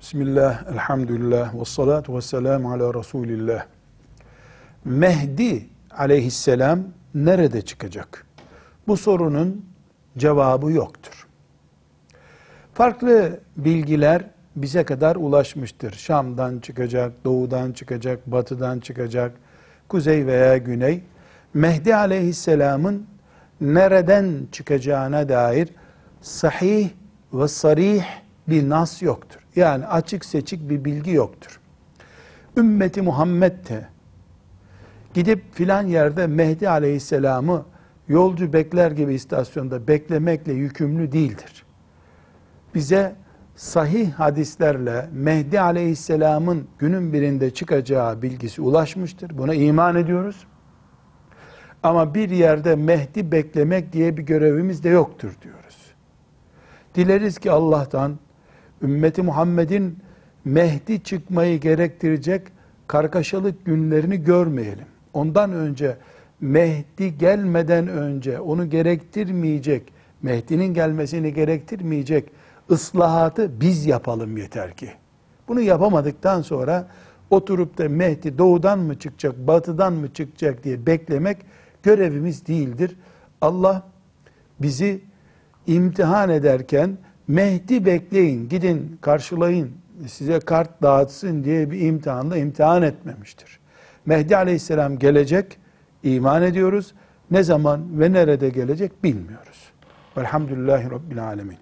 Bismillah, elhamdülillah, ve salatu ve selamu ala Resulillah. Mehdi aleyhisselam nerede çıkacak? Bu sorunun cevabı yoktur. Farklı bilgiler bize kadar ulaşmıştır. Şam'dan çıkacak, doğudan çıkacak, batıdan çıkacak, kuzey veya güney. Mehdi aleyhisselamın nereden çıkacağına dair sahih ve sarih bir nas yoktur. Yani açık seçik bir bilgi yoktur. Ümmeti Muhammed de gidip filan yerde Mehdi Aleyhisselam'ı yolcu bekler gibi istasyonda beklemekle yükümlü değildir. Bize sahih hadislerle Mehdi Aleyhisselam'ın günün birinde çıkacağı bilgisi ulaşmıştır. Buna iman ediyoruz. Ama bir yerde Mehdi beklemek diye bir görevimiz de yoktur diyoruz. Dileriz ki Allah'tan ümmeti Muhammed'in Mehdi çıkmayı gerektirecek kargaşalık günlerini görmeyelim. Ondan önce Mehdi gelmeden önce onu gerektirmeyecek, Mehdi'nin gelmesini gerektirmeyecek ıslahatı biz yapalım yeter ki. Bunu yapamadıktan sonra oturup da Mehdi doğudan mı çıkacak, batıdan mı çıkacak diye beklemek görevimiz değildir. Allah bizi imtihan ederken Mehdi bekleyin, gidin karşılayın, size kart dağıtsın diye bir imtihanla imtihan etmemiştir. Mehdi aleyhisselam gelecek, iman ediyoruz. Ne zaman ve nerede gelecek bilmiyoruz. Velhamdülillahi Rabbil Alemin.